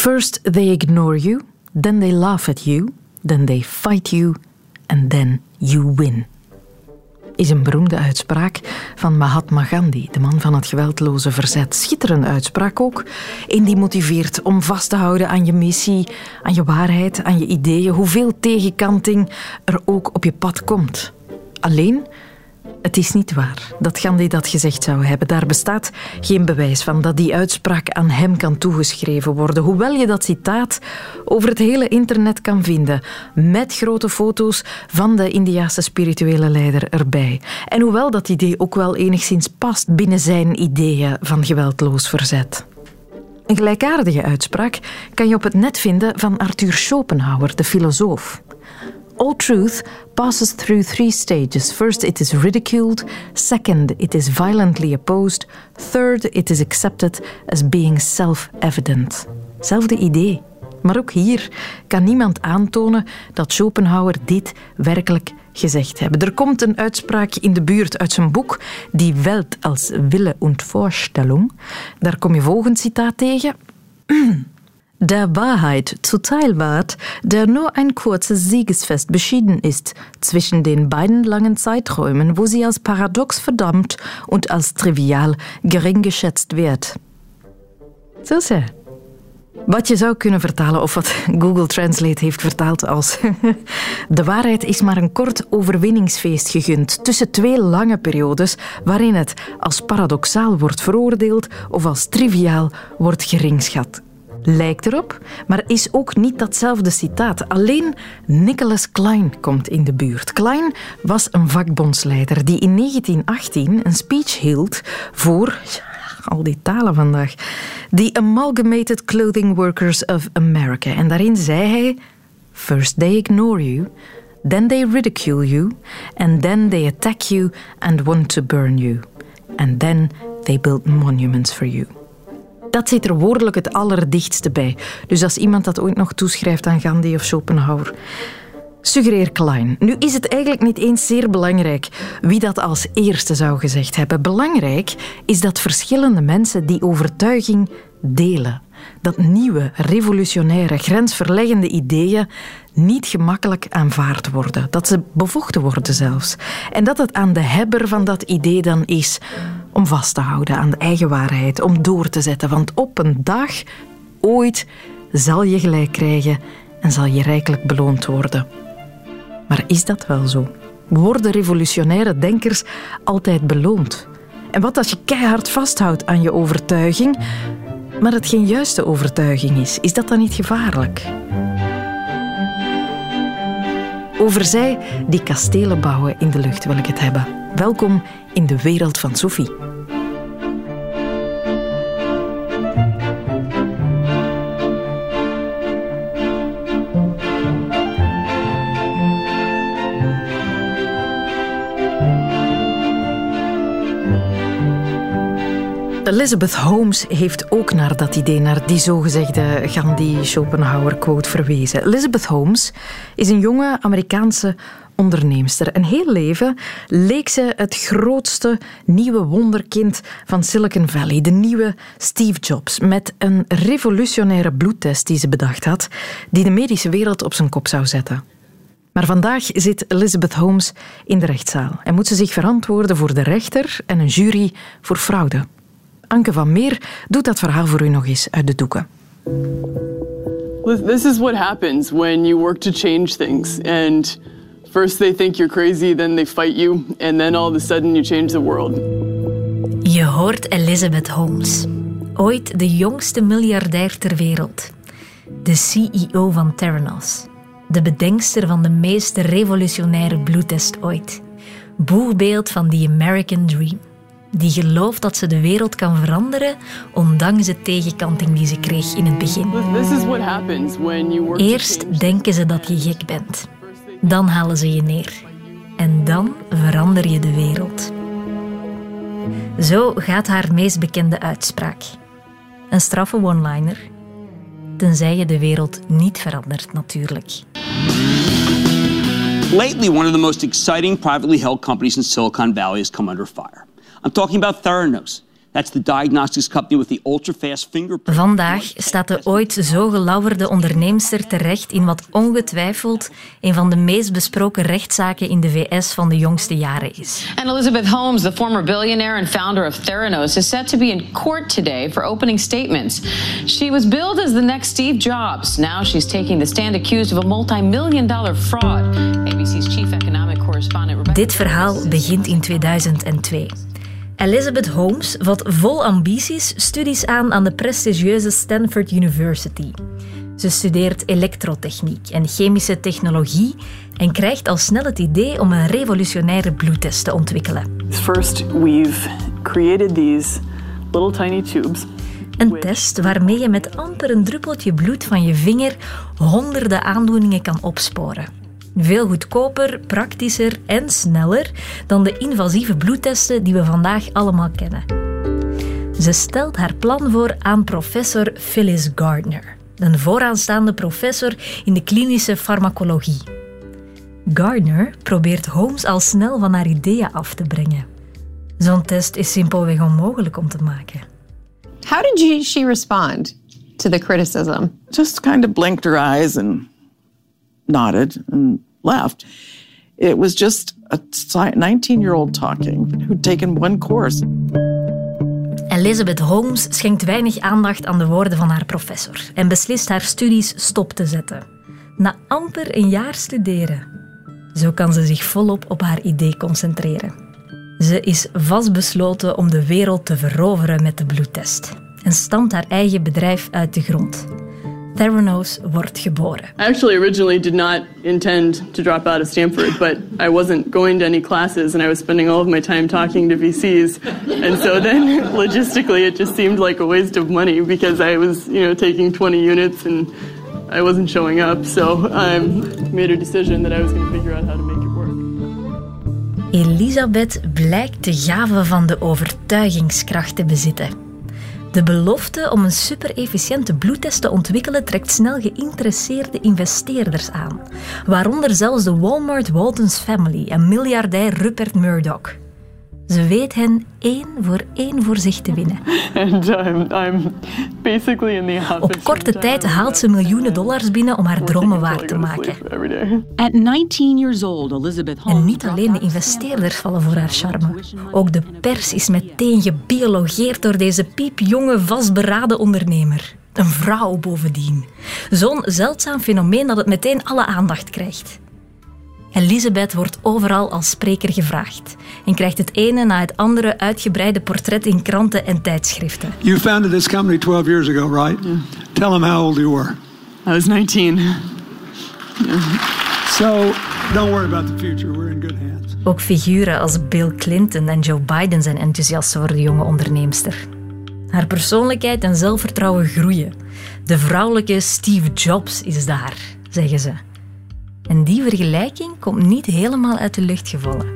First they ignore you, then they laugh at you, then they fight you, and then you win. Is een beroemde uitspraak van Mahatma Gandhi, de man van het geweldloze verzet. Schitterende uitspraak ook. Een die motiveert om vast te houden aan je missie, aan je waarheid, aan je ideeën, hoeveel tegenkanting er ook op je pad komt. Alleen het is niet waar dat Gandhi dat gezegd zou hebben. Daar bestaat geen bewijs van dat die uitspraak aan hem kan toegeschreven worden. Hoewel je dat citaat over het hele internet kan vinden. Met grote foto's van de Indiase spirituele leider erbij. En hoewel dat idee ook wel enigszins past binnen zijn ideeën van geweldloos verzet. Een gelijkaardige uitspraak kan je op het net vinden van Arthur Schopenhauer, de filosoof. All truth passes through three stages. First, it is ridiculed. Second, it is violently opposed. Third, it is accepted as being self-evident. Zelfde idee. Maar ook hier kan niemand aantonen dat Schopenhauer dit werkelijk gezegd heeft. Er komt een uitspraak in de buurt uit zijn boek Die Welt als Wille und Vorstellung. Daar kom je volgend citaat tegen. der Wahrheit zuteil ward, der nur ein kurzes Siegesfest beschieden ist zwischen den beiden langen Zeiträumen, wo sie als paradox verdammt und als trivial gering geschätzt wird. Zo. Wat je zou kunnen vertalen, of wat Google Translate heeft vertaald als de waarheid is maar een kort overwinningsfeest gegund tussen twee lange periodes waarin het als paradoxaal wordt veroordeeld of als triviaal wordt geringschat lijkt erop, maar is ook niet datzelfde citaat. Alleen Nicholas Klein komt in de buurt. Klein was een vakbondsleider die in 1918 een speech hield voor al die talen vandaag. The Amalgamated Clothing Workers of America. En daarin zei hij: First they ignore you, then they ridicule you, and then they attack you and want to burn you. And then they build monuments for you. Dat zit er woordelijk het allerdichtste bij. Dus als iemand dat ooit nog toeschrijft aan Gandhi of Schopenhauer. Suggereer Klein. Nu is het eigenlijk niet eens zeer belangrijk wie dat als eerste zou gezegd hebben. Belangrijk is dat verschillende mensen die overtuiging delen. Dat nieuwe, revolutionaire, grensverleggende ideeën niet gemakkelijk aanvaard worden. Dat ze bevochten worden zelfs. En dat het aan de hebber van dat idee dan is om vast te houden aan de eigen waarheid, om door te zetten. Want op een dag, ooit, zal je gelijk krijgen en zal je rijkelijk beloond worden. Maar is dat wel zo? Worden revolutionaire denkers altijd beloond? En wat als je keihard vasthoudt aan je overtuiging, maar het geen juiste overtuiging is? Is dat dan niet gevaarlijk? Over zij die kastelen bouwen in de lucht wil ik het hebben. Welkom in de wereld van Sophie. Elizabeth Holmes heeft ook naar dat idee, naar die zogezegde Gandhi-Schopenhauer-quote verwezen. Elizabeth Holmes is een jonge Amerikaanse onderneemster. Een heel leven leek ze het grootste nieuwe wonderkind van Silicon Valley, de nieuwe Steve Jobs, met een revolutionaire bloedtest die ze bedacht had, die de medische wereld op zijn kop zou zetten. Maar vandaag zit Elizabeth Holmes in de rechtszaal en moet ze zich verantwoorden voor de rechter en een jury voor fraude. Anke van Meer doet dat verhaal voor u nog eens uit de doeken. This is what happens when you work to change things and first they think you're crazy, then they fight you and then all of a sudden you change the world. Je hoort Elizabeth Holmes, ooit de jongste miljardair ter wereld, de CEO van Theranos, de bedenkster van de meest revolutionaire bloedtest ooit, boegbeeld van the American Dream die gelooft dat ze de wereld kan veranderen, ondanks de tegenkanting die ze kreeg in het begin. Eerst denken ze dat je gek bent. Dan halen ze je neer. En dan verander je de wereld. Zo gaat haar meest bekende uitspraak. Een straffe one-liner, tenzij je de wereld niet verandert natuurlijk. Lately, one of the most exciting privately held companies in Silicon Valley has come under fire. I'm talking about Theranos. That's the diagnostics company with the ultra-fast fingerprint. Vandaag staat de ooit zo gelauwerde onderneemster terecht in wat ongetwijfeld een van de meest besproken rechtszaken in de VS van de jongste jaren is. And Elizabeth Holmes, the former billionaire and founder of Theranos, is set to be in court today for opening statements. She was billed as the next Steve Jobs. Now she's taking the stand accused of a multi-million dollar fraud. ABC's chief economic correspondent Rebecca Dit verhaal begint in 2002. Elizabeth Holmes vat vol ambities studies aan aan de prestigieuze Stanford University. Ze studeert elektrotechniek en chemische technologie en krijgt al snel het idee om een revolutionaire bloedtest te ontwikkelen. First, we've created these little tiny tubes. Een test waarmee je met amper een druppeltje bloed van je vinger honderden aandoeningen kan opsporen. Veel goedkoper, praktischer en sneller dan de invasieve bloedtesten die we vandaag allemaal kennen. Ze stelt haar plan voor aan professor Phyllis Gardner, een vooraanstaande professor in de klinische farmacologie. Gardner probeert Holmes al snel van haar ideeën af te brengen. Zo'n test is simpelweg onmogelijk om te maken. How did she respond to the criticism? just kind of blinked her eyes and nodded and left. It was just a 19 year old talking who'd taken one course. Elizabeth Holmes schenkt weinig aandacht aan de woorden van haar professor en beslist haar studies stop te zetten. Na amper een jaar studeren. Zo kan ze zich volop op haar idee concentreren. Ze is vastbesloten om de wereld te veroveren met de bloedtest en stampt haar eigen bedrijf uit de grond. Theranos wordt geboren. I actually originally did not intend to drop out of Stanford, but I wasn't going to any classes and I was spending all of my time talking to VCs. And so then logistically it just seemed like a waste of money because I was, you know, taking 20 units and I wasn't showing up. So I made a decision that I was going to figure out how to make it work. Elisabeth blijkt de gave van de overtuigingskracht te bezitten. De belofte om een super-efficiënte bloedtest te ontwikkelen trekt snel geïnteresseerde investeerders aan, waaronder zelfs de Walmart Waltons family en miljardair Rupert Murdoch. Ze weet hen één voor één voor zich te winnen. And I'm, I'm basically in the. Op korte tijd haalt ze miljoenen dollars binnen om haar dromen waar te maken. At 19 years old, Elizabeth. En niet alleen de investeerders vallen voor haar charme. Ook de pers is meteen gebiologeerd door deze piepjonge, vastberaden ondernemer. Een vrouw bovendien. Zo'n zeldzaam fenomeen dat het meteen alle aandacht krijgt. Elizabeth wordt overal als spreker gevraagd en krijgt het ene na het andere uitgebreide portret in kranten en tijdschriften. You founded this company 12 years ago, right? Tell them how old you were. I was 19. So don't worry about the future. We're in good hands. Ook figuren als Bill Clinton en Joe Biden zijn enthousiast voor de jonge onderneemster. Haar persoonlijkheid en zelfvertrouwen groeien. De vrouwelijke Steve Jobs is daar, zeggen ze. En die vergelijking komt niet helemaal uit de lucht gevallen.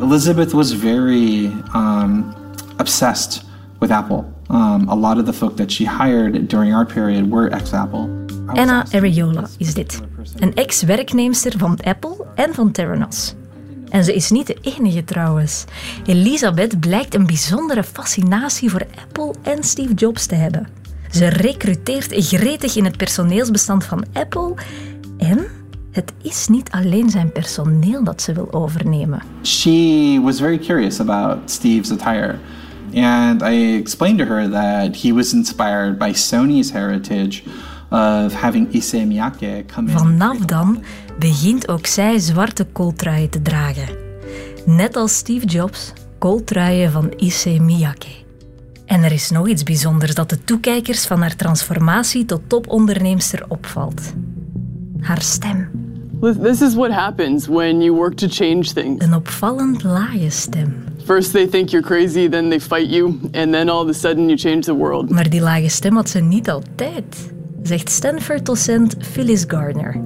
Elizabeth was very um, obsessed with Apple. Um, a lot of the folk that she hired during our period were ex-Apple. Anna Ariola is dit. Een ex-werknemster van Apple en van Theranos. En ze is niet de enige trouwens. Elisabeth blijkt een bijzondere fascinatie voor Apple en Steve Jobs te hebben. Ze recruteert gretig in het personeelsbestand van Apple en het is niet alleen zijn personeel dat ze wil overnemen. She was very curious about Steve's attire. And I explained to her that he was inspired by Sony's heritage of having Issey Miyake come in. Vanaf dan begint ook zij zwarte kooltruien te dragen. Net als Steve Jobs, kooltruien van Issey Miyake. En er is nog iets bijzonders dat de toekijkers van haar transformatie tot toponderneemster opvalt. Haar stem. This is what happens when you work to change things. Een opvallend lage stem. First they think you're crazy, then they fight you, and then all of a sudden you change the world. Maar die lage stem had ze niet altijd, zegt Stanford-docent Phyllis Gardner.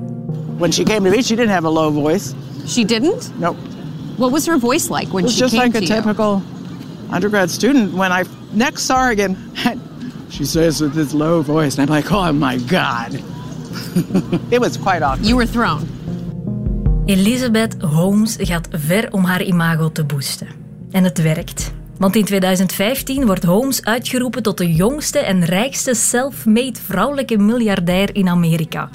When she came to me, she didn't have a low voice. She didn't? Nope. What was her voice like when she came to you? It was she just came like a to you? typical undergrad student. When I next saw her again, she says with this low voice, and I'm like, oh my God. it was quite awkward. You were thrown. Elizabeth Holmes gaat ver om haar imago te boosten. En het werkt. Want in 2015 wordt Holmes uitgeroepen tot de jongste en rijkste self-made vrouwelijke miljardair in Amerika.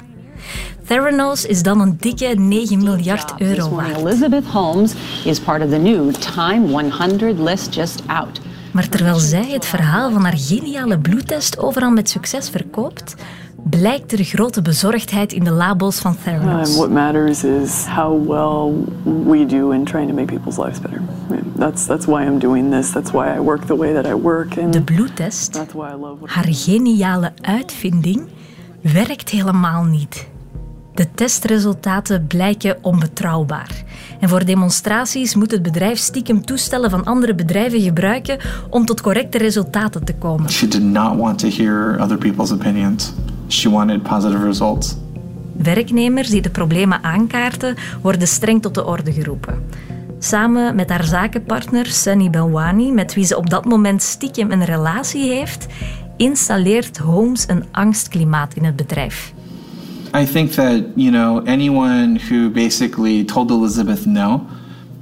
Theranos is dan een dikke 9 miljard euro waard. Elizabeth Holmes is part of the new Time 100 list just out. Maar terwijl zij het verhaal van haar geniale bloedtest overal met succes verkoopt, blijkt er grote bezorgdheid in de labels van Theranos. what matters is how well we do in trying to make people's lives better. That's, that's why I'm doing this. That's why I work the way that I work. And de bloedtest, haar geniale uitvinding, werkt helemaal niet. De testresultaten blijken onbetrouwbaar. En voor demonstraties moet het bedrijf stiekem toestellen van andere bedrijven gebruiken om tot correcte resultaten te komen. She did not want to hear other people's opinions. She wanted positive results. Werknemers die de problemen aankaarten, worden streng tot de orde geroepen. Samen met haar zakenpartner Sunny Belwani, met wie ze op dat moment stiekem een relatie heeft, installeert Holmes een angstklimaat in het bedrijf. I think that, you know, anyone who basically told Elizabeth no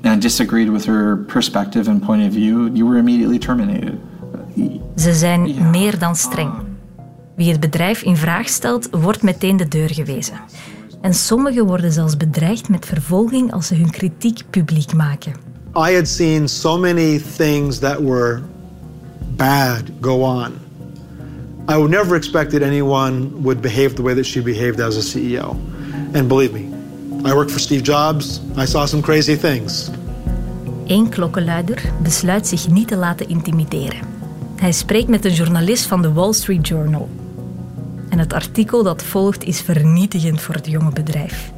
and disagreed with her perspective and point of view, you were immediately terminated. Ze zijn meer dan streng. Wie het bedrijf in vraag stelt, wordt meteen de deur gewezen. En sommigen worden zelfs bedreigd met vervolging als ze hun kritiek publiek maken. I had seen so many things that were bad go on. I would never expected anyone would behave the way that she behaved as a CEO. And believe me, I worked for Steve Jobs. I saw some crazy things. Eén klokkenluider besluit zich niet te laten intimideren. Hij spreekt met een journalist van de Wall Street Journal. En het artikel dat volgt is vernietigend voor het jonge bedrijf.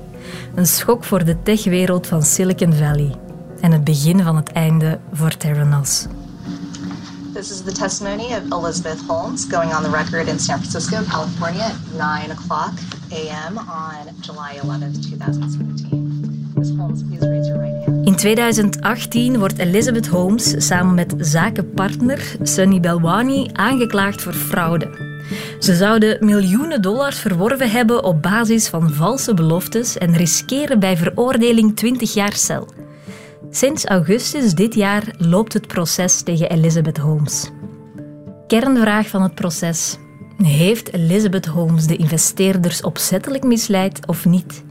Een schok voor de techwereld van Silicon Valley. En het begin van het einde voor Theranos. This is the testimony of Elizabeth Holmes going on the record in San Francisco, California at 9 o'clock a.m. on July 11th, 2017. Ms. Holmes, please raise your right hand. In 2018 wordt Elizabeth Holmes samen met zakenpartner Sunny Belwani aangeklaagd voor fraude. Ze zouden miljoenen dollars verworven hebben op basis van valse beloftes en riskeren bij veroordeling 20 jaar cel. Sinds augustus dit jaar loopt het proces tegen Elizabeth Holmes. Kernvraag van het proces: heeft Elizabeth Holmes de investeerders opzettelijk misleid of niet?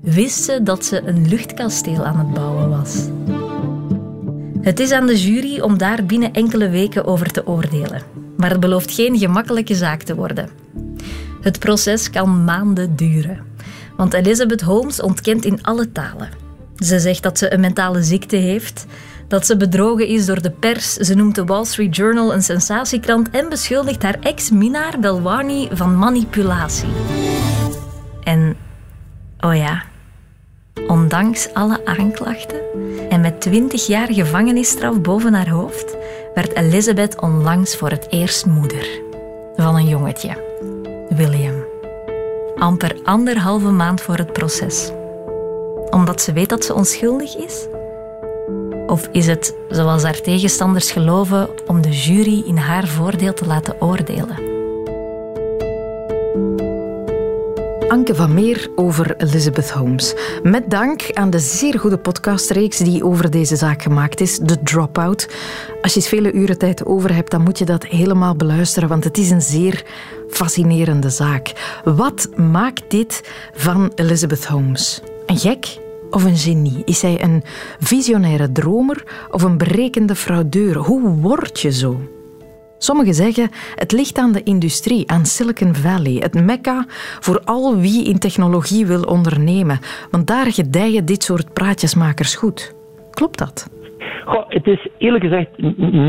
Wist ze dat ze een luchtkasteel aan het bouwen was? Het is aan de jury om daar binnen enkele weken over te oordelen. Maar het belooft geen gemakkelijke zaak te worden. Het proces kan maanden duren. Want Elizabeth Holmes ontkent in alle talen. Ze zegt dat ze een mentale ziekte heeft, dat ze bedrogen is door de pers. Ze noemt de Wall Street Journal een sensatiekrant en beschuldigt haar ex-minnaar Belwani van manipulatie. En, oh ja, ondanks alle aanklachten en met 20 jaar gevangenisstraf boven haar hoofd, werd Elizabeth onlangs voor het eerst moeder van een jongetje, William. Amper anderhalve maand voor het proces omdat ze weet dat ze onschuldig is? Of is het, zoals haar tegenstanders geloven, om de jury in haar voordeel te laten oordelen? Anke van Meer over Elizabeth Holmes. Met dank aan de zeer goede podcastreeks die over deze zaak gemaakt is, The Dropout. Als je eens vele uren tijd over hebt, dan moet je dat helemaal beluisteren, want het is een zeer fascinerende zaak. Wat maakt dit van Elizabeth Holmes? Een gek of een genie? Is hij een visionaire dromer of een berekende fraudeur? Hoe word je zo? Sommigen zeggen het ligt aan de industrie, aan Silicon Valley, het mekka voor al wie in technologie wil ondernemen. Want daar gedijen dit soort praatjesmakers goed. Klopt dat? Goh, het is eerlijk gezegd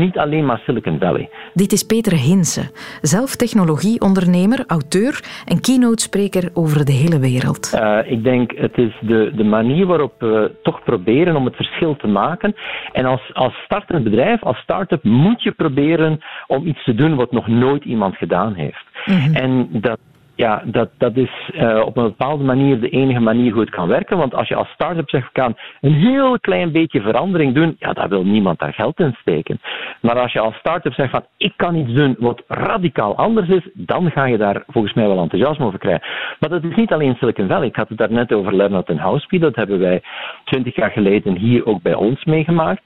niet alleen maar Silicon Valley. Dit is Peter Hinsen, zelf technologieondernemer, auteur en keynote-spreker over de hele wereld. Uh, ik denk het is de, de manier waarop we toch proberen om het verschil te maken. En als, als startend bedrijf, als start-up, moet je proberen om iets te doen wat nog nooit iemand gedaan heeft. Mhm. En dat ja, dat, dat is uh, op een bepaalde manier de enige manier hoe het kan werken. Want als je als start-up zegt, kan een heel klein beetje verandering doen, ja, daar wil niemand daar geld in steken. Maar als je als start-up zegt van, ik kan iets doen wat radicaal anders is, dan ga je daar volgens mij wel enthousiasme over krijgen. Maar dat is niet alleen Silicon Valley. Ik had het daarnet over Leonard en Houseby. Dat hebben wij twintig jaar geleden hier ook bij ons meegemaakt.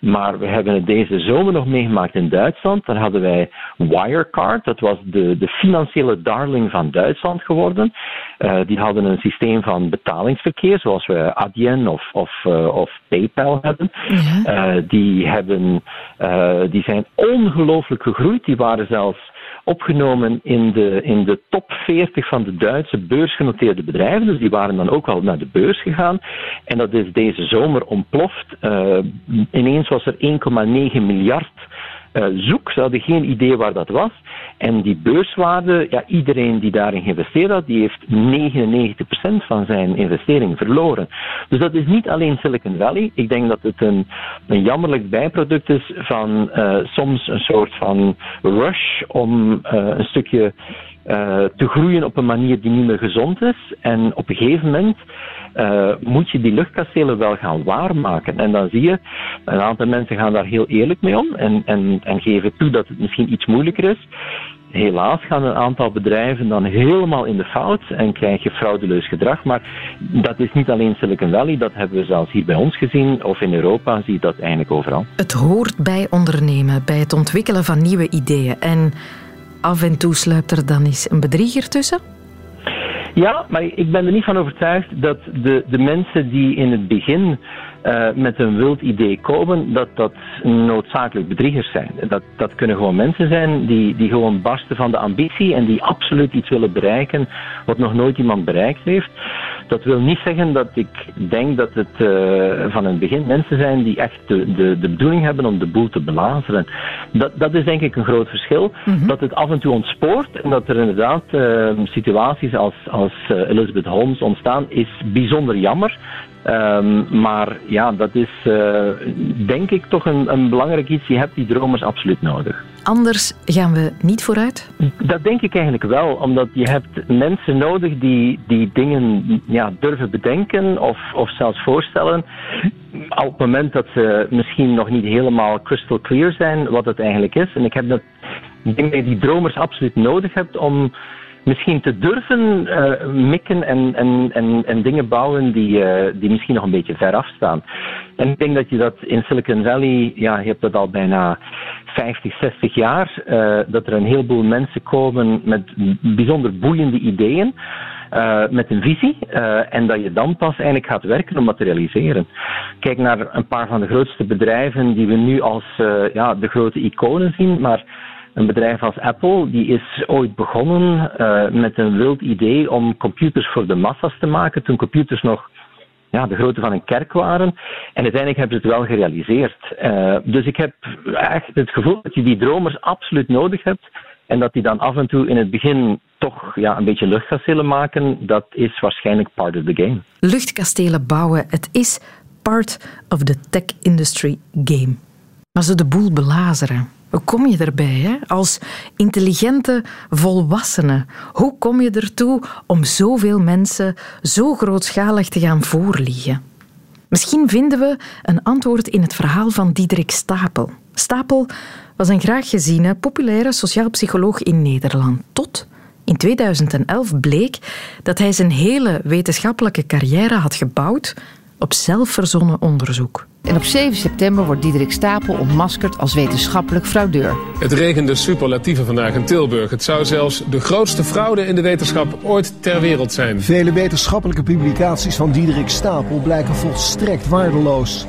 Maar we hebben het deze zomer nog meegemaakt in Duitsland. Daar hadden wij Wirecard. Dat was de, de financiële darling van Duitsland geworden. Uh, die hadden een systeem van betalingsverkeer, zoals we Adyen of, of, uh, of PayPal hebben. Ja. Uh, die, hebben die zijn ongelooflijk gegroeid. Die waren zelfs opgenomen in de, in de top 40 van de Duitse beursgenoteerde bedrijven. Dus die waren dan ook al naar de beurs gegaan. En dat is deze zomer ontploft. Ineens was er 1,9 miljard zoek. Ze hadden geen idee waar dat was. En die beurswaarde, ja, iedereen die daarin geïnvesteerd had, die heeft 99% van zijn investering verloren. Dus dat is niet alleen Silicon Valley. Ik denk dat het een, een jammerlijk bijproduct is van uh, soms een soort van rush om uh, een stukje uh, te groeien op een manier die niet meer gezond is. En op een gegeven moment uh, moet je die luchtkastelen wel gaan waarmaken. En dan zie je, een aantal mensen gaan daar heel eerlijk mee om en, en, en geven toe dat het misschien iets moeilijker is. Helaas gaan een aantal bedrijven dan helemaal in de fout en krijg je fraudeleus gedrag. Maar dat is niet alleen Silicon Valley, dat hebben we zelfs hier bij ons gezien, of in Europa zie je dat eigenlijk overal. Het hoort bij ondernemen, bij het ontwikkelen van nieuwe ideeën. En af en toe sluipt er dan eens een bedrieger tussen? Ja, maar ik ben er niet van overtuigd dat de, de mensen die in het begin uh, met een wild idee komen, dat dat noodzakelijk bedriegers zijn. Dat, dat kunnen gewoon mensen zijn die, die gewoon barsten van de ambitie en die absoluut iets willen bereiken wat nog nooit iemand bereikt heeft. Dat wil niet zeggen dat ik denk dat het uh, van het begin mensen zijn die echt de, de, de bedoeling hebben om de boel te belazeren. Dat, dat is denk ik een groot verschil. Mm -hmm. Dat het af en toe ontspoort en dat er inderdaad uh, situaties als, als Elizabeth Holmes ontstaan, is bijzonder jammer. Um, maar ja, dat is uh, denk ik toch een, een belangrijk iets. Je hebt die dromers absoluut nodig. Anders gaan we niet vooruit? Dat denk ik eigenlijk wel, omdat je hebt mensen nodig die, die dingen ja, durven bedenken of, of zelfs voorstellen. Op het moment dat ze misschien nog niet helemaal crystal clear zijn wat het eigenlijk is. En ik, heb dat, ik denk dat je die dromers absoluut nodig hebt om misschien te durven uh, mikken en, en, en, en dingen bouwen die, uh, die misschien nog een beetje ver afstaan. En ik denk dat je dat in Silicon Valley, ja, je hebt dat al bijna 50, 60 jaar, uh, dat er een heleboel mensen komen met bijzonder boeiende ideeën. Met een visie en dat je dan pas eigenlijk gaat werken om materialiseren. Kijk naar een paar van de grootste bedrijven die we nu als ja, de grote iconen zien, maar een bedrijf als Apple die is ooit begonnen uh, met een wild idee om computers voor de massa's te maken, toen computers nog ja, de grootte van een kerk waren. En uiteindelijk hebben ze het wel gerealiseerd. Uh, dus ik heb echt het gevoel dat je die dromers absoluut nodig hebt. En dat die dan af en toe in het begin toch ja, een beetje luchtkastelen maken, dat is waarschijnlijk part of the game. Luchtkastelen bouwen, het is part of the tech industry game. Maar ze de boel belazeren. Hoe kom je erbij hè? als intelligente volwassene? Hoe kom je ertoe om zoveel mensen zo grootschalig te gaan voorliegen? Misschien vinden we een antwoord in het verhaal van Diederik Stapel. Stapel was een graag geziene, populaire sociaal psycholoog in Nederland. Tot in 2011 bleek dat hij zijn hele wetenschappelijke carrière had gebouwd op zelfverzonnen onderzoek. En op 7 september wordt Diederik Stapel ontmaskerd als wetenschappelijk fraudeur. Het regende superlatieven vandaag in Tilburg. Het zou zelfs de grootste fraude in de wetenschap ooit ter wereld zijn. Vele wetenschappelijke publicaties van Diederik Stapel blijken volstrekt waardeloos.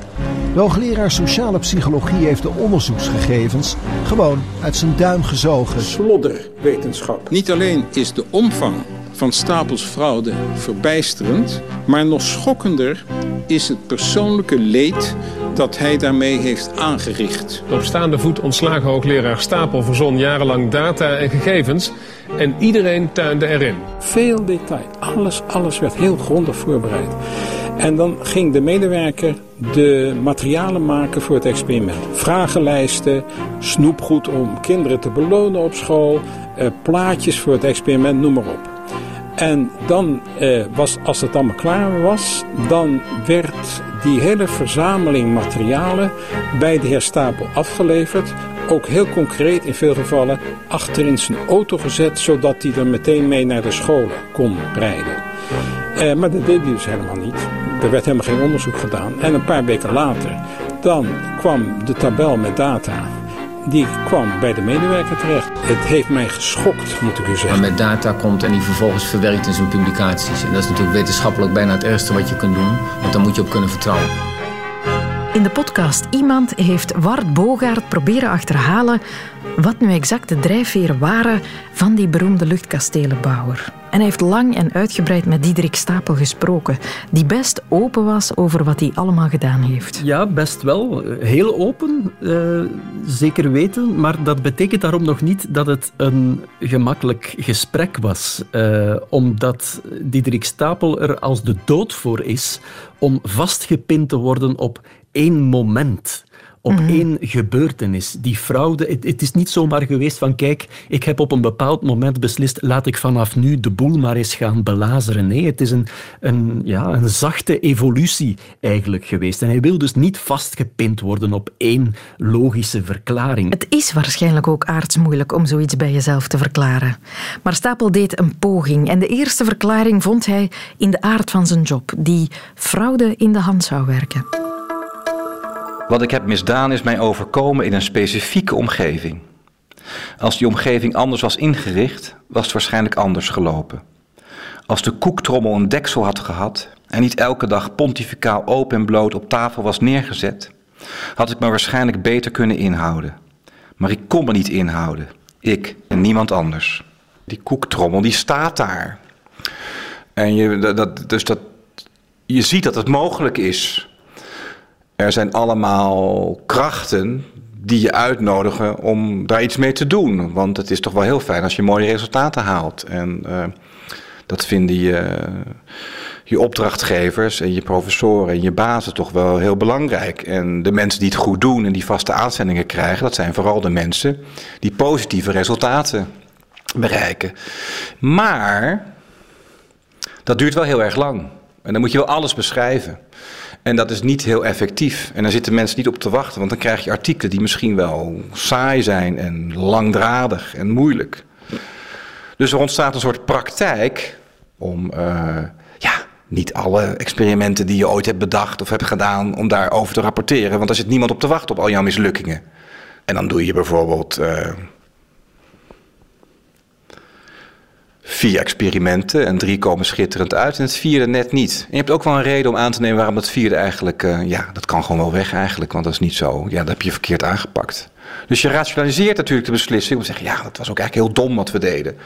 De hoogleraar sociale psychologie heeft de onderzoeksgegevens gewoon uit zijn duim gezogen. Slodderwetenschap. Niet alleen is de omvang van Stapels fraude verbijsterend, maar nog schokkender is het persoonlijke leed dat hij daarmee heeft aangericht. Op staande voet ontslagen hoogleraar Stapel verzon jarenlang data en gegevens en iedereen tuinde erin. Veel detail, alles, alles werd heel grondig voorbereid. En dan ging de medewerker de materialen maken voor het experiment. Vragenlijsten, snoepgoed om kinderen te belonen op school, eh, plaatjes voor het experiment, noem maar op. En dan eh, was, als het allemaal klaar was, dan werd die hele verzameling materialen bij de heer Stapel afgeleverd. Ook heel concreet in veel gevallen achter in zijn auto gezet, zodat hij er meteen mee naar de scholen kon rijden. Eh, maar dat deed hij dus helemaal niet. Er werd helemaal geen onderzoek gedaan. En een paar weken later, dan kwam de tabel met data die kwam bij de medewerker terecht. Het heeft mij geschokt, moet ik u zeggen. Maar met data komt en die vervolgens verwerkt in zijn publicaties. En dat is natuurlijk wetenschappelijk bijna het ergste wat je kunt doen, want daar moet je op kunnen vertrouwen. In de podcast Iemand heeft Wart Bogaert proberen achterhalen wat nu exact de drijfveren waren van die beroemde luchtkastelenbouwer. En heeft lang en uitgebreid met Diederik Stapel gesproken, die best open was over wat hij allemaal gedaan heeft. Ja, best wel. Heel open, uh, zeker weten. Maar dat betekent daarom nog niet dat het een gemakkelijk gesprek was. Uh, omdat Diederik Stapel er als de dood voor is om vastgepind te worden op één moment op mm. één gebeurtenis. Die fraude, het, het, is niet zomaar geweest van kijk, ik heb op een bepaald moment beslist, laat ik vanaf nu de boel maar eens gaan belazeren. Nee, het is een, een, ja, een zachte evolutie eigenlijk geweest. En hij wil dus niet vastgepind worden op één logische verklaring. Het is waarschijnlijk ook aardsmoeilijk om zoiets bij jezelf te verklaren. Maar Stapel deed een poging en de eerste verklaring vond hij in de aard van zijn job, die fraude in de hand zou werken. Wat ik heb misdaan is mij overkomen in een specifieke omgeving. Als die omgeving anders was ingericht, was het waarschijnlijk anders gelopen. Als de koektrommel een deksel had gehad en niet elke dag pontificaal open en bloot op tafel was neergezet, had ik me waarschijnlijk beter kunnen inhouden. Maar ik kon me niet inhouden. Ik en niemand anders. Die koektrommel, die staat daar. En je, dat, dus dat, je ziet dat het mogelijk is er zijn allemaal krachten die je uitnodigen om daar iets mee te doen. Want het is toch wel heel fijn als je mooie resultaten haalt. En uh, dat vinden je, je opdrachtgevers en je professoren en je bazen toch wel heel belangrijk. En de mensen die het goed doen en die vaste aanzendingen krijgen, dat zijn vooral de mensen die positieve resultaten bereiken. Maar dat duurt wel heel erg lang. En dan moet je wel alles beschrijven. En dat is niet heel effectief. En daar zitten mensen niet op te wachten, want dan krijg je artikelen die misschien wel saai zijn en langdradig en moeilijk. Dus er ontstaat een soort praktijk om uh, ja, niet alle experimenten die je ooit hebt bedacht of hebt gedaan, om daarover te rapporteren. Want er zit niemand op te wachten op al jouw mislukkingen. En dan doe je bijvoorbeeld. Uh, vier experimenten en drie komen schitterend uit en het vierde net niet. En je hebt ook wel een reden om aan te nemen waarom dat vierde eigenlijk, uh, ja, dat kan gewoon wel weg eigenlijk, want dat is niet zo. Ja, dat heb je verkeerd aangepakt. Dus je rationaliseert natuurlijk de beslissing om te zeggen, ja, dat was ook eigenlijk heel dom wat we deden.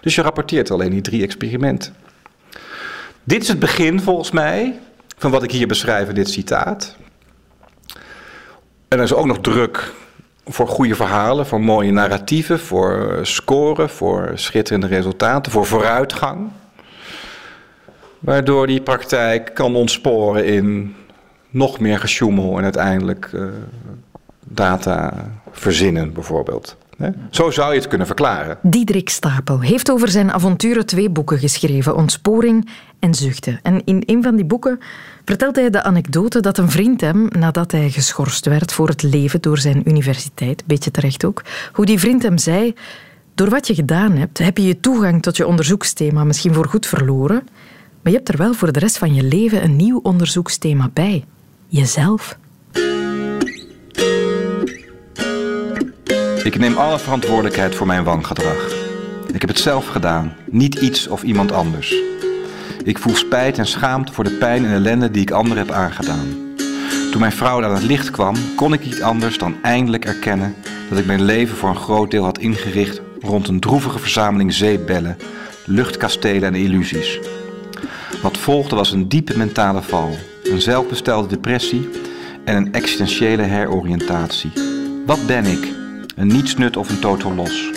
Dus je rapporteert alleen die drie experimenten. Dit is het begin volgens mij van wat ik hier beschrijf in dit citaat. En er is ook nog druk voor goede verhalen, voor mooie narratieven, voor scoren, voor schitterende resultaten, voor vooruitgang. Waardoor die praktijk kan ontsporen in nog meer gesjoemel en uiteindelijk uh, data verzinnen, bijvoorbeeld. Zo zou je het kunnen verklaren. Diederik Stapel heeft over zijn avonturen twee boeken geschreven: Ontsporing en Zuchten. En in een van die boeken vertelt hij de anekdote dat een vriend hem, nadat hij geschorst werd voor het leven door zijn universiteit, beetje terecht ook, hoe die vriend hem zei: Door wat je gedaan hebt, heb je je toegang tot je onderzoeksthema misschien voor goed verloren, maar je hebt er wel voor de rest van je leven een nieuw onderzoeksthema bij: jezelf. Ik neem alle verantwoordelijkheid voor mijn wangedrag. Ik heb het zelf gedaan, niet iets of iemand anders. Ik voel spijt en schaamte voor de pijn en ellende die ik anderen heb aangedaan. Toen mijn vrouw aan het licht kwam, kon ik niet anders dan eindelijk erkennen dat ik mijn leven voor een groot deel had ingericht rond een droevige verzameling zeepbellen, luchtkastelen en illusies. Wat volgde was een diepe mentale val, een zelfbestelde depressie en een existentiële heroriëntatie. Wat ben ik? Een nietsnut of een totaal los.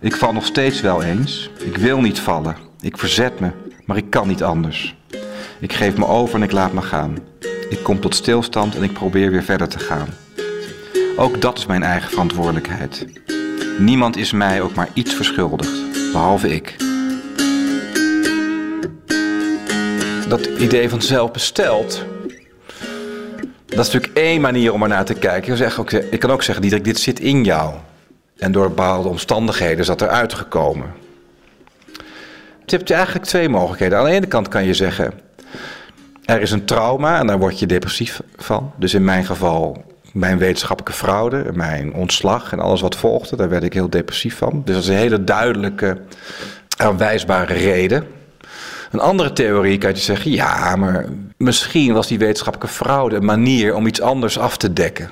Ik val nog steeds wel eens. Ik wil niet vallen. Ik verzet me, maar ik kan niet anders. Ik geef me over en ik laat me gaan. Ik kom tot stilstand en ik probeer weer verder te gaan. Ook dat is mijn eigen verantwoordelijkheid. Niemand is mij ook maar iets verschuldigd, behalve ik. dat idee van zelfbesteld. Dat is natuurlijk één manier om er naar te kijken. Ik, ook, ik kan ook zeggen, Diederik, dit zit in jou. En door bepaalde omstandigheden is dat eruit gekomen. Je hebt eigenlijk twee mogelijkheden. Aan de ene kant kan je zeggen, er is een trauma en daar word je depressief van. Dus in mijn geval mijn wetenschappelijke fraude, mijn ontslag en alles wat volgde, daar werd ik heel depressief van. Dus dat is een hele duidelijke, aanwijsbare reden. Een andere theorie kan je zeggen, ja, maar misschien was die wetenschappelijke fraude een manier om iets anders af te dekken.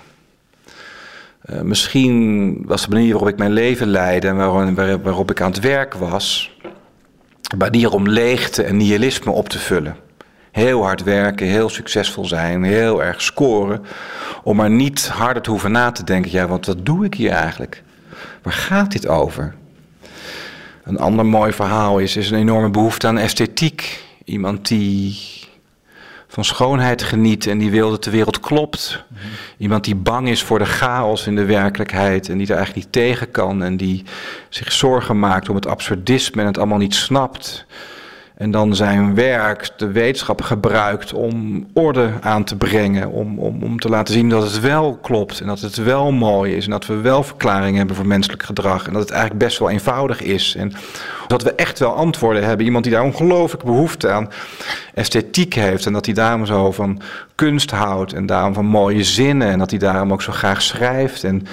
Uh, misschien was de manier waarop ik mijn leven leidde en waarop, waarop ik aan het werk was, een manier om leegte en nihilisme op te vullen. Heel hard werken, heel succesvol zijn, heel erg scoren. Om maar niet harder te hoeven na te denken, ja, want wat doe ik hier eigenlijk? Waar gaat dit over? Een ander mooi verhaal is, is een enorme behoefte aan esthetiek. Iemand die van schoonheid geniet en die wil dat de wereld klopt. Iemand die bang is voor de chaos in de werkelijkheid en die er eigenlijk niet tegen kan en die zich zorgen maakt om het absurdisme en het allemaal niet snapt. En dan zijn werk, de wetenschap, gebruikt om orde aan te brengen. Om, om, om te laten zien dat het wel klopt. En dat het wel mooi is. En dat we wel verklaringen hebben voor menselijk gedrag. En dat het eigenlijk best wel eenvoudig is. En dat we echt wel antwoorden hebben. Iemand die daar ongelooflijk behoefte aan esthetiek heeft. En dat hij daarom zo van kunst houdt. En daarom van mooie zinnen. En dat hij daarom ook zo graag schrijft. En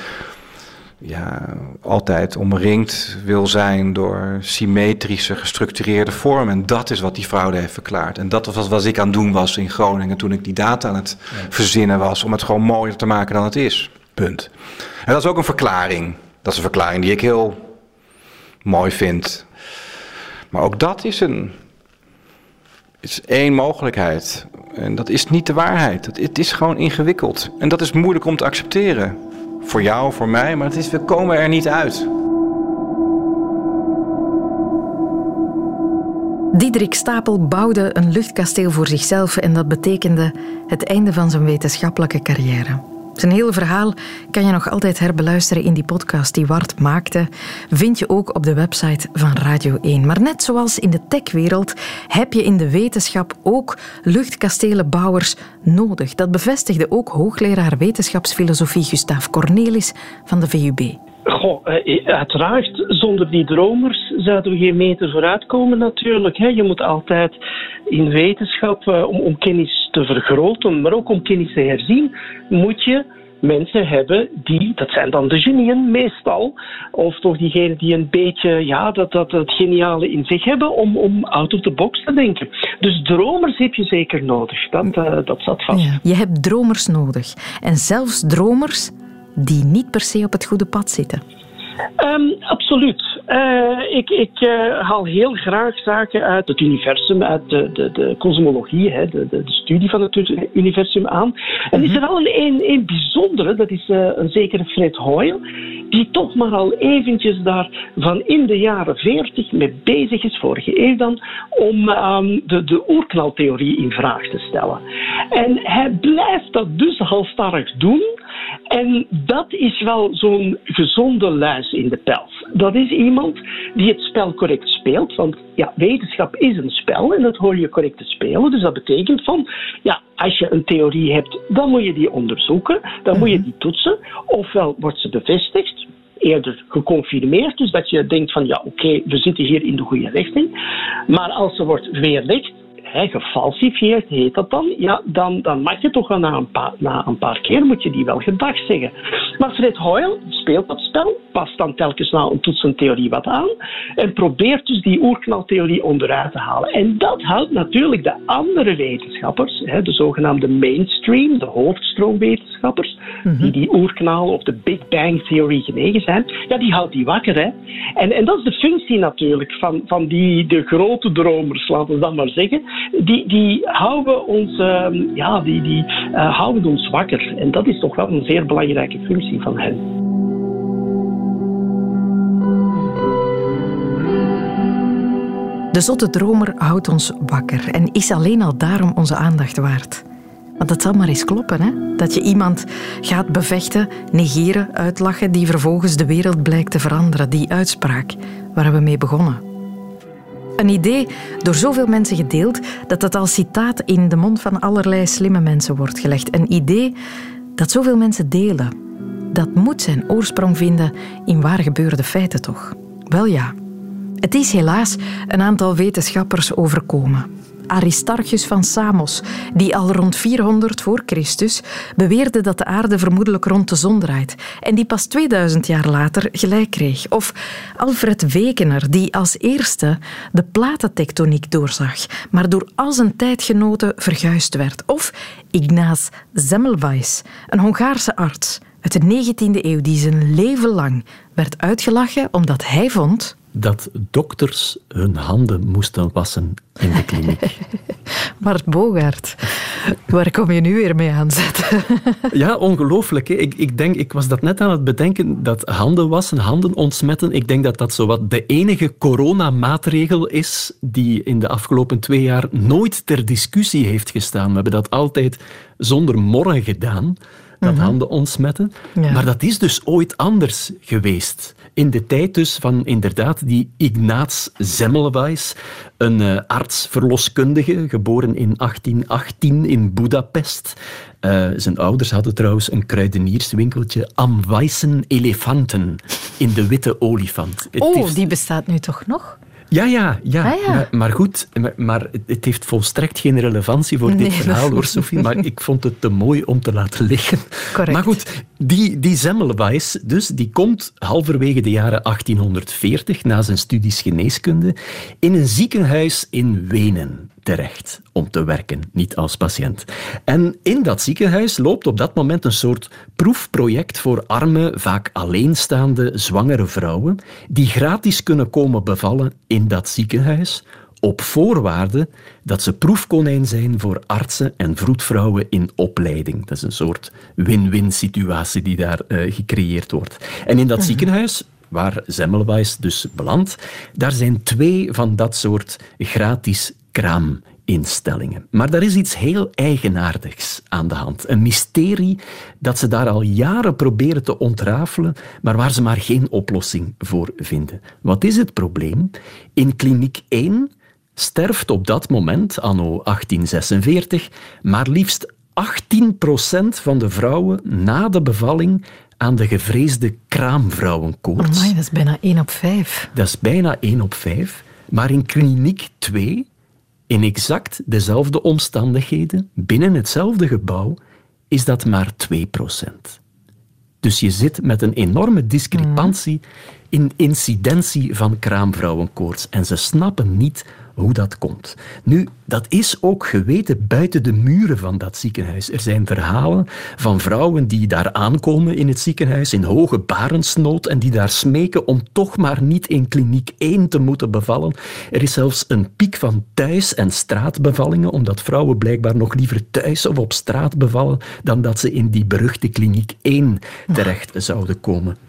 ja, altijd omringd wil zijn door symmetrische, gestructureerde vormen. En dat is wat die fraude heeft verklaard. En dat was wat ik aan het doen was in Groningen toen ik die data aan het verzinnen was. Om het gewoon mooier te maken dan het is. Punt. En dat is ook een verklaring. Dat is een verklaring die ik heel mooi vind. Maar ook dat is een. is één mogelijkheid. En dat is niet de waarheid. Het is gewoon ingewikkeld. En dat is moeilijk om te accepteren voor jou, voor mij, maar het is, we komen er niet uit. Diederik Stapel bouwde een luchtkasteel voor zichzelf en dat betekende het einde van zijn wetenschappelijke carrière. Zijn hele verhaal kan je nog altijd herbeluisteren in die podcast die Wart maakte. Vind je ook op de website van Radio 1. Maar net zoals in de techwereld heb je in de wetenschap ook luchtkastelenbouwers nodig. Dat bevestigde ook hoogleraar wetenschapsfilosofie Gustav Cornelis van de VUB. Goh, eh, uiteraard, zonder die dromers zouden we geen meter vooruitkomen natuurlijk. Je moet altijd in wetenschap, eh, om, kennis te vergroten, maar ook om kennis te herzien, moet je mensen hebben die, dat zijn dan de genieën meestal, of toch diegenen die een beetje ja, dat, dat, het geniale in zich hebben om, om out of the box te denken. Dus dromers heb je zeker nodig, dat, dat zat vast. Je hebt dromers nodig. En zelfs dromers die niet per se op het goede pad zitten. Um, absoluut. Uh, ik, ik uh, haal heel graag zaken uit het universum, uit de, de, de cosmologie, hè, de, de, de, studie van het universum aan. En is er al een, een, een bijzondere, dat is uh, een zekere Fred Hoyle, die toch maar al eventjes daar van in de jaren 40 mee bezig is, vorige eeuw dan, om um, de, de oerknaltheorie in vraag te stellen. En hij blijft dat dus halstarrig doen. En dat is wel zo'n gezonde in de pels. Dat is iemand die het spel correct speelt. Want ja, wetenschap is een spel en dat hoor je correct te spelen. Dus dat betekent van, ja, als je een theorie hebt, dan moet je die onderzoeken. Dan moet je die toetsen. Ofwel wordt ze bevestigd, eerder geconfirmeerd. Dus dat je denkt van, ja, oké, we zitten hier in de goede richting. Maar als ze wordt weerlegd, hè, gefalsifieerd heet dat dan, ja, dan, dan mag je toch wel na een, paar, na een paar keer moet je die wel gedag zeggen. Maar Fred Hoyle speelt dat spel, past dan telkens na een toetsentheorie wat aan en probeert dus die oerknaltheorie onderuit te halen. En dat houdt natuurlijk de andere wetenschappers, de zogenaamde mainstream, de hoofdstroomwetenschappers, mm die die oerknal of de Big Bang theorie genegen zijn, ja, die houdt die wakker. Hè. En, en dat is de functie natuurlijk van, van die, de grote dromers, laten we dat maar zeggen die, die houden ons, uh, ja, die, die uh, houden ons wakker. En dat is toch wel een zeer belangrijke functie van hen. De zotte dromer houdt ons wakker en is alleen al daarom onze aandacht waard. Want het zal maar eens kloppen, hè? Dat je iemand gaat bevechten, negeren, uitlachen, die vervolgens de wereld blijkt te veranderen. Die uitspraak waar we mee begonnen. Een idee door zoveel mensen gedeeld dat het als citaat in de mond van allerlei slimme mensen wordt gelegd. Een idee dat zoveel mensen delen. Dat moet zijn oorsprong vinden in waar gebeurde feiten toch? Wel ja. Het is helaas een aantal wetenschappers overkomen. Aristarchus van Samos, die al rond 400 voor Christus beweerde dat de aarde vermoedelijk rond de zon draait en die pas 2000 jaar later gelijk kreeg. Of Alfred Wegener, die als eerste de platentectoniek doorzag, maar door al zijn tijdgenoten verguisd werd. Of Ignaz Semmelweis, een Hongaarse arts uit de 19e eeuw die zijn leven lang werd uitgelachen omdat hij vond dat dokters hun handen moesten wassen in de kliniek. Maar Bogaert, waar kom je nu weer mee aanzetten? ja, ongelooflijk. Hè? Ik, ik denk, ik was dat net aan het bedenken, dat handen wassen, handen ontsmetten, ik denk dat dat zowat de enige coronamaatregel is die in de afgelopen twee jaar nooit ter discussie heeft gestaan. We hebben dat altijd zonder morren gedaan dat mhm. handen ontsmetten. Maar dat is dus ooit anders geweest. In de tijd dus van inderdaad die Ignaz Semmelweis, een uh, arts-verloskundige, geboren in 1818 in Budapest. Uh, zijn ouders hadden trouwens een kruidenierswinkeltje Am Weißen Elefanten in de Witte Olifant. oh, die bestaat nu toch nog? Ja, ja, ja. Ah, Maar, goed, maar het heeft volstrekt geen relevantie voor dit verhaal hoor, Sophie. Maar ik vond het te mooi om te laten liggen. Correct. Maar goed, die, die Semmelweis, dus, die komt halverwege de jaren 1840, na zijn studies geneeskunde, in een ziekenhuis in Wenen terecht om te werken, niet als patiënt. En in dat ziekenhuis loopt op dat moment een soort proefproject voor arme, vaak alleenstaande, zwangere vrouwen die gratis kunnen komen bevallen in dat ziekenhuis op voorwaarde dat ze proefkonijn zijn voor artsen en vroedvrouwen in opleiding. Dat is een soort win-win situatie die daar uh, gecreëerd wordt. En in dat mhm. ziekenhuis waar Semmelweis dus belandt, daar zijn twee van dat soort gratis kraaminstellingen. Maar daar is iets heel eigenaardigs aan de hand. Een mysterie dat ze daar al jaren proberen te ontrafelen, maar waar ze maar geen oplossing voor vinden. Wat is het probleem? In kliniek 1 sterft op dat moment, anno 1846, maar liefst 18% van de vrouwen na de bevalling aan de gevreesde kraamvrouwenkoorts. Amai, dat is bijna 1 op 5. Dat is bijna 1 op 5. Maar in kliniek 2 in exact dezelfde omstandigheden, binnen hetzelfde gebouw, is dat maar 2%. Dus je zit met een enorme discrepantie in incidentie van kraamvrouwenkoorts. En ze snappen niet hoe dat komt. Nu, dat is ook geweten buiten de muren van dat ziekenhuis. Er zijn verhalen van vrouwen die daar aankomen in het ziekenhuis in hoge barensnood en die daar smeken om toch maar niet in kliniek 1 te moeten bevallen. Er is zelfs een piek van thuis- en straatbevallingen, omdat vrouwen blijkbaar nog liever thuis of op straat bevallen dan dat ze in die beruchte kliniek 1 terecht zouden komen.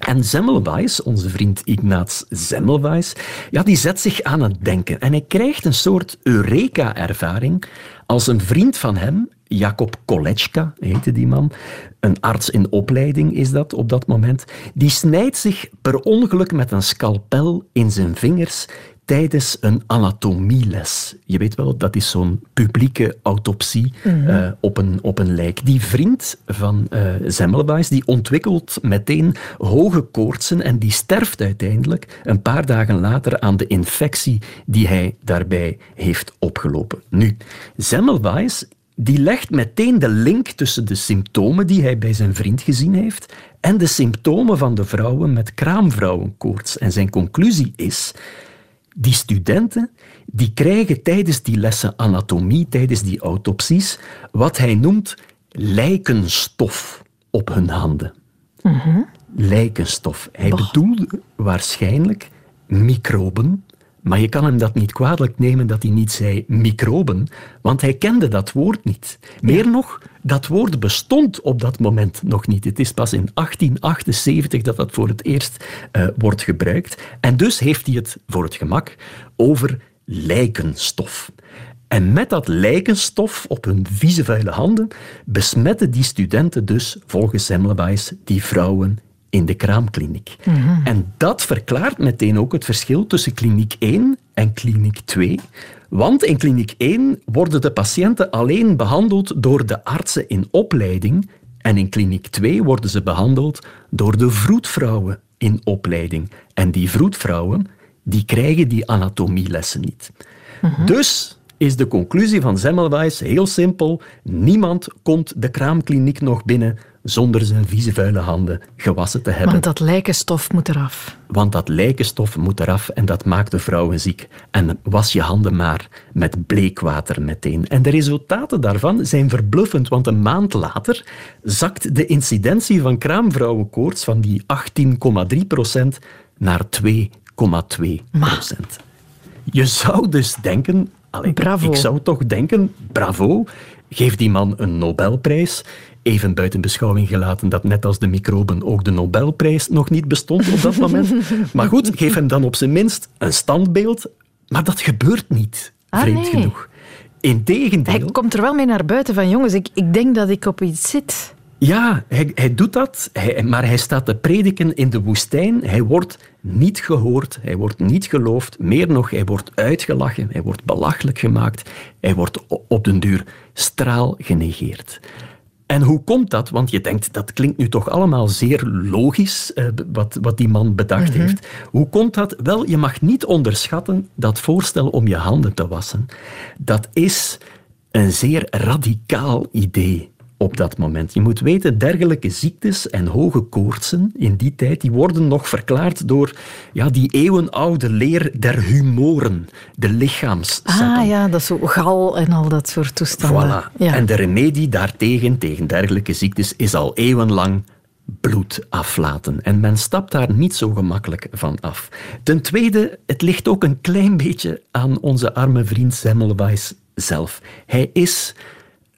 En Semmelweis, onze vriend Ignaz Semmelweis, ja, die zet zich aan het denken. En hij krijgt een soort Eureka-ervaring als een vriend van hem, Jacob Kolechka heette die man, een arts in opleiding is dat op dat moment, die snijdt zich per ongeluk met een scalpel in zijn vingers tijdens een anatomieles. Je weet wel, dat is zo'n publieke autopsie mhm. eh, op, een, op een lijk. Die vriend van uh, Semmelweis die ontwikkelt meteen hoge koortsen en die sterft uiteindelijk een paar dagen later aan de infectie die hij daarbij heeft opgelopen. Nu, Semmelweis die legt meteen de link tussen de symptomen die hij bij zijn vriend gezien heeft en de symptomen van de vrouwen met kraamvrouwenkoorts. En zijn conclusie is die studenten die krijgen tijdens die lessen anatomie, tijdens die autopsies, wat hij noemt lijkenstof op hun handen. Mm Lijkenstof. Hij bedoelde waarschijnlijk microben maar je kan hem dat niet kwalijk nemen dat hij niet zei microben, want hij kende dat woord niet. Meer nog, dat woord bestond op dat moment nog niet. Het is pas in 1878 dat dat voor het eerst uh, wordt gebruikt. En dus heeft hij het voor het gemak over lijkenstof. En met dat lijkenstof op hun vieze vuile handen besmetten die studenten dus, volgens Semmelweis, die vrouwen in de kraamkliniek. Mhm. En dat verklaart meteen ook het verschil tussen kliniek 1 en kliniek 2. Want in kliniek 1 worden de patiënten alleen behandeld door de artsen in opleiding en in kliniek 2 worden ze behandeld door de vroedvrouwen in opleiding. En die vroedvrouwen die krijgen die anatomielessen niet. Dus is de conclusie van Semmelweis heel simpel. Niemand komt de kraamkliniek nog binnen zonder zijn vieze vuile handen gewassen te hebben. Want dat lijkenstof moet eraf. Want dat lijkenstof moet eraf en dat maakt de vrouwen ziek. En was je handen maar met bleekwater meteen. En de resultaten daarvan zijn verbluffend, want een maand later zakt de incidentie van kraamvrouwenkoorts van die 18,3% naar 2,2%. Je zou dus denken... allee. Ik zou toch denken, bravo, geef die man een Nobelprijs. Even buiten beschouwing gelaten dat net als de microben ook de Nobelprijs nog niet bestond op dat moment. Maar goed, geef hem dan op zijn minst een standbeeld. Maar dat gebeurt niet, Ah, vreemd nee. genoeg. Integendeel... Hij komt er wel mee naar buiten van, jongens, ik, ik denk dat ik op iets zit. Ja, hij, hij doet dat, hij, maar hij staat te prediken in de woestijn. Hij wordt niet gehoord, hij wordt niet geloofd. Meer nog, hij wordt uitgelachen, hij wordt belachelijk gemaakt. Hij wordt op den duur straal genegeerd. En hoe komt dat? Want je denkt, dat klinkt nu toch allemaal zeer logisch, eh, wat, wat die man bedacht Mhm. heeft. Hoe komt dat? Wel, je mag niet onderschatten dat voorstel om je handen te wassen. Dat is een zeer radicaal idee op dat moment. Je moet weten, dergelijke ziektes en hoge koortsen in die tijd, die worden nog verklaard door ja, die eeuwenoude leer der humoren, de lichaamszetten. Ah ja, dat is zo gal en al dat soort toestanden. Voilà. Ja. En de remedie daartegen, tegen dergelijke ziektes, is al eeuwenlang bloed aflaten. En men stapt daar niet zo gemakkelijk van af. Ten tweede, het ligt ook een klein beetje aan onze arme vriend Semmelweis zelf. Hij is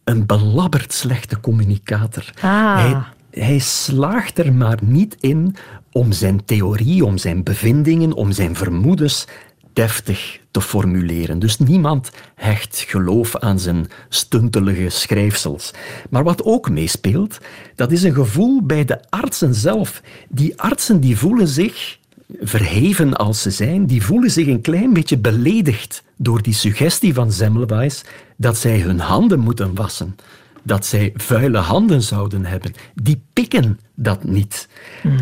een belabberd slechte communicator. Ah. Hij, hij slaagt er maar niet in om zijn theorie, om zijn bevindingen, om zijn vermoedens deftig te formuleren. Dus niemand hecht geloof aan zijn stuntelige schrijfsels. Maar wat ook meespeelt, dat is een gevoel bij de artsen zelf. Die artsen die voelen zich, verheven als ze zijn, die voelen zich een klein beetje beledigd door die suggestie van Semmelweis dat zij hun handen moeten wassen. Dat zij vuile handen zouden hebben. Die pikken dat niet.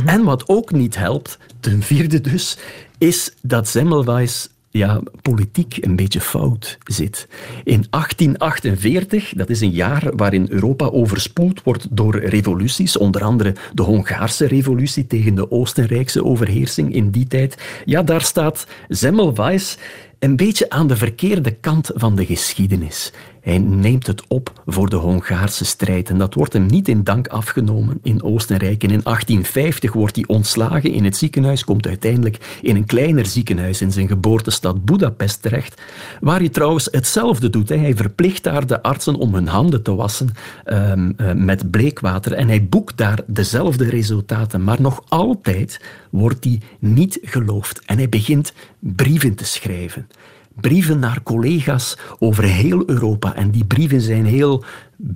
En wat ook niet helpt, ten vierde dus, is dat Semmelweis ja, politiek een beetje fout zit. In 1848, dat is een jaar waarin Europa overspoeld wordt door revoluties, onder andere de Hongaarse revolutie tegen de Oostenrijkse overheersing in die tijd. Ja, daar staat Semmelweis een beetje aan de verkeerde kant van de geschiedenis. Hij neemt het op voor de Hongaarse strijd en dat wordt hem niet in dank afgenomen in Oostenrijk. En in 1850 wordt hij ontslagen in het ziekenhuis, komt uiteindelijk in een kleiner ziekenhuis in zijn geboortestad Budapest terecht, waar hij trouwens hetzelfde doet. Hij verplicht daar de artsen om hun handen te wassen ehm, eh, met bleekwater en hij boekt daar dezelfde resultaten. Maar nog altijd wordt hij niet geloofd en hij begint brieven te schrijven brieven naar collega's over heel Europa. En die brieven zijn heel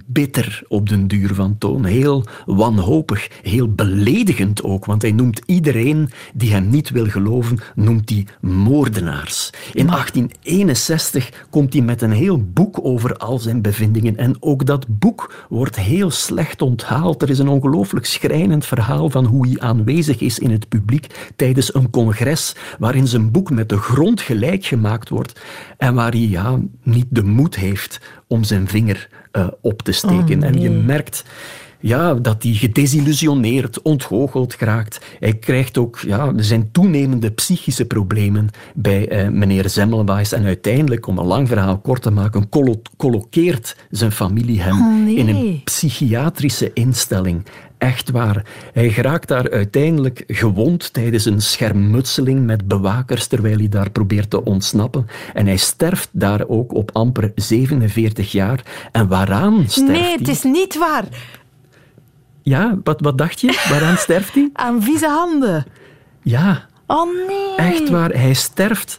bitter op den duur van toon. Heel wanhopig, heel beledigend ook. Want hij noemt iedereen die hem niet wil geloven, noemt hij moordenaars. In 1861 komt hij met een heel boek over al zijn bevindingen. En ook dat boek wordt heel slecht onthaald. Er is een ongelooflijk schrijnend verhaal van hoe hij aanwezig is in het publiek tijdens een congres waarin zijn boek met de grond gelijk gemaakt wordt en waar hij ja, niet de moed heeft om zijn vinger eh, op te steken. Oh, En je merkt ja, dat hij gedesillusioneerd, ontgoocheld geraakt. Hij krijgt ook, ja, er zijn toenemende psychische problemen bij eh, meneer Semmelweis. En uiteindelijk, om een lang verhaal kort te maken, collo- colloqueert zijn familie hem Oh, nee. in een psychiatrische instelling. Echt waar. Hij geraakt daar uiteindelijk gewond tijdens een schermutseling met bewakers terwijl hij daar probeert te ontsnappen. En hij sterft daar ook op amper 47 jaar. En waaraan sterft Nee, hij? het is niet waar. Ja, wat, wat dacht je? Waaraan sterft hij? Aan vieze handen. Ja, Oh nee. echt waar. Hij sterft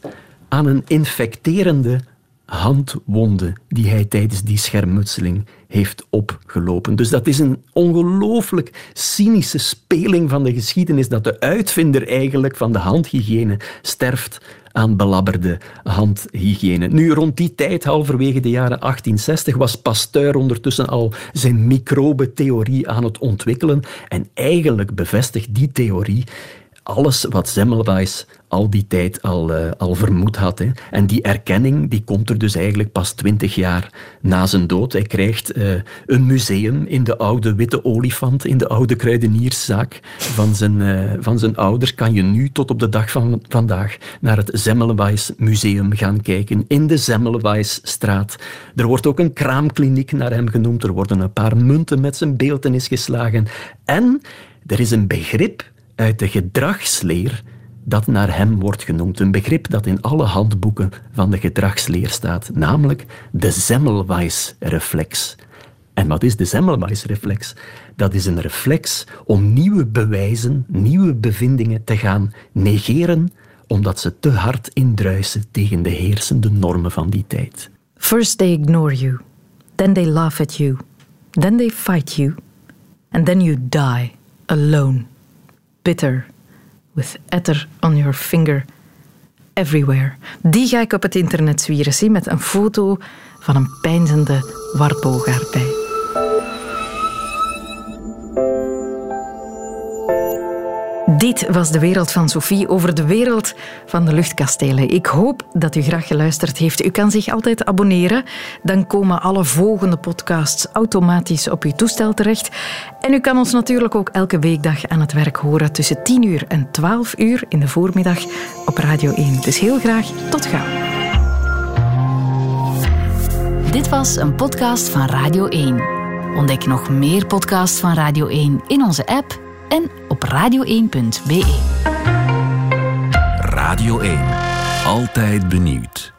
aan een infecterende handwonden die hij tijdens die schermutseling heeft opgelopen. Dus dat is een ongelooflijk cynische speling van de geschiedenis dat de uitvinder eigenlijk van de handhygiëne sterft aan belabberde handhygiëne. Nu, rond die tijd, halverwege de jaren 1860, was Pasteur ondertussen al zijn microbetheorie aan het ontwikkelen. En eigenlijk bevestigt die theorie alles wat Semmelweis al die tijd al, uh, al vermoed had. Hè. En die erkenning die komt er dus eigenlijk pas twintig jaar na zijn dood. Hij krijgt uh, een museum in de oude witte olifant, in de oude kruidenierszaak van zijn, uh, van zijn ouders. Kan je nu tot op de dag van vandaag naar het Semmelweis Museum gaan kijken in de Semmelweisstraat. Er wordt ook een kraamkliniek naar hem genoemd. Er worden een paar munten met zijn beeltenis geslagen. En er is een begrip uit de gedragsleer dat naar hem wordt genoemd. Een begrip dat in alle handboeken van de gedragsleer staat, namelijk de Semmelweis-reflex. En wat is de Semmelweis-reflex? Dat is een reflex om nieuwe bewijzen, nieuwe bevindingen te gaan negeren, omdat ze te hard indruisen tegen de heersende normen van die tijd. First they ignore you, then they laugh at you, then they fight you, and then you die alone bitter, with ether on your finger, everywhere. Die ga ik op het internet zwieren, zie, met een foto van een pijnzende warbogaardij. Dit was de wereld van Sophie over de wereld van de luchtkastelen. Ik hoop dat u graag geluisterd heeft. U kan zich altijd abonneren. Dan komen alle volgende podcasts automatisch op uw toestel terecht. En u kan ons natuurlijk ook elke weekdag aan het werk horen tussen 10 uur en 12 uur in de voormiddag op Radio 1. Dus heel graag tot gauw. Dit was een podcast van Radio 1. Ontdek nog meer podcasts van Radio 1 in onze app en op radio1.be. Radio 1. Altijd benieuwd.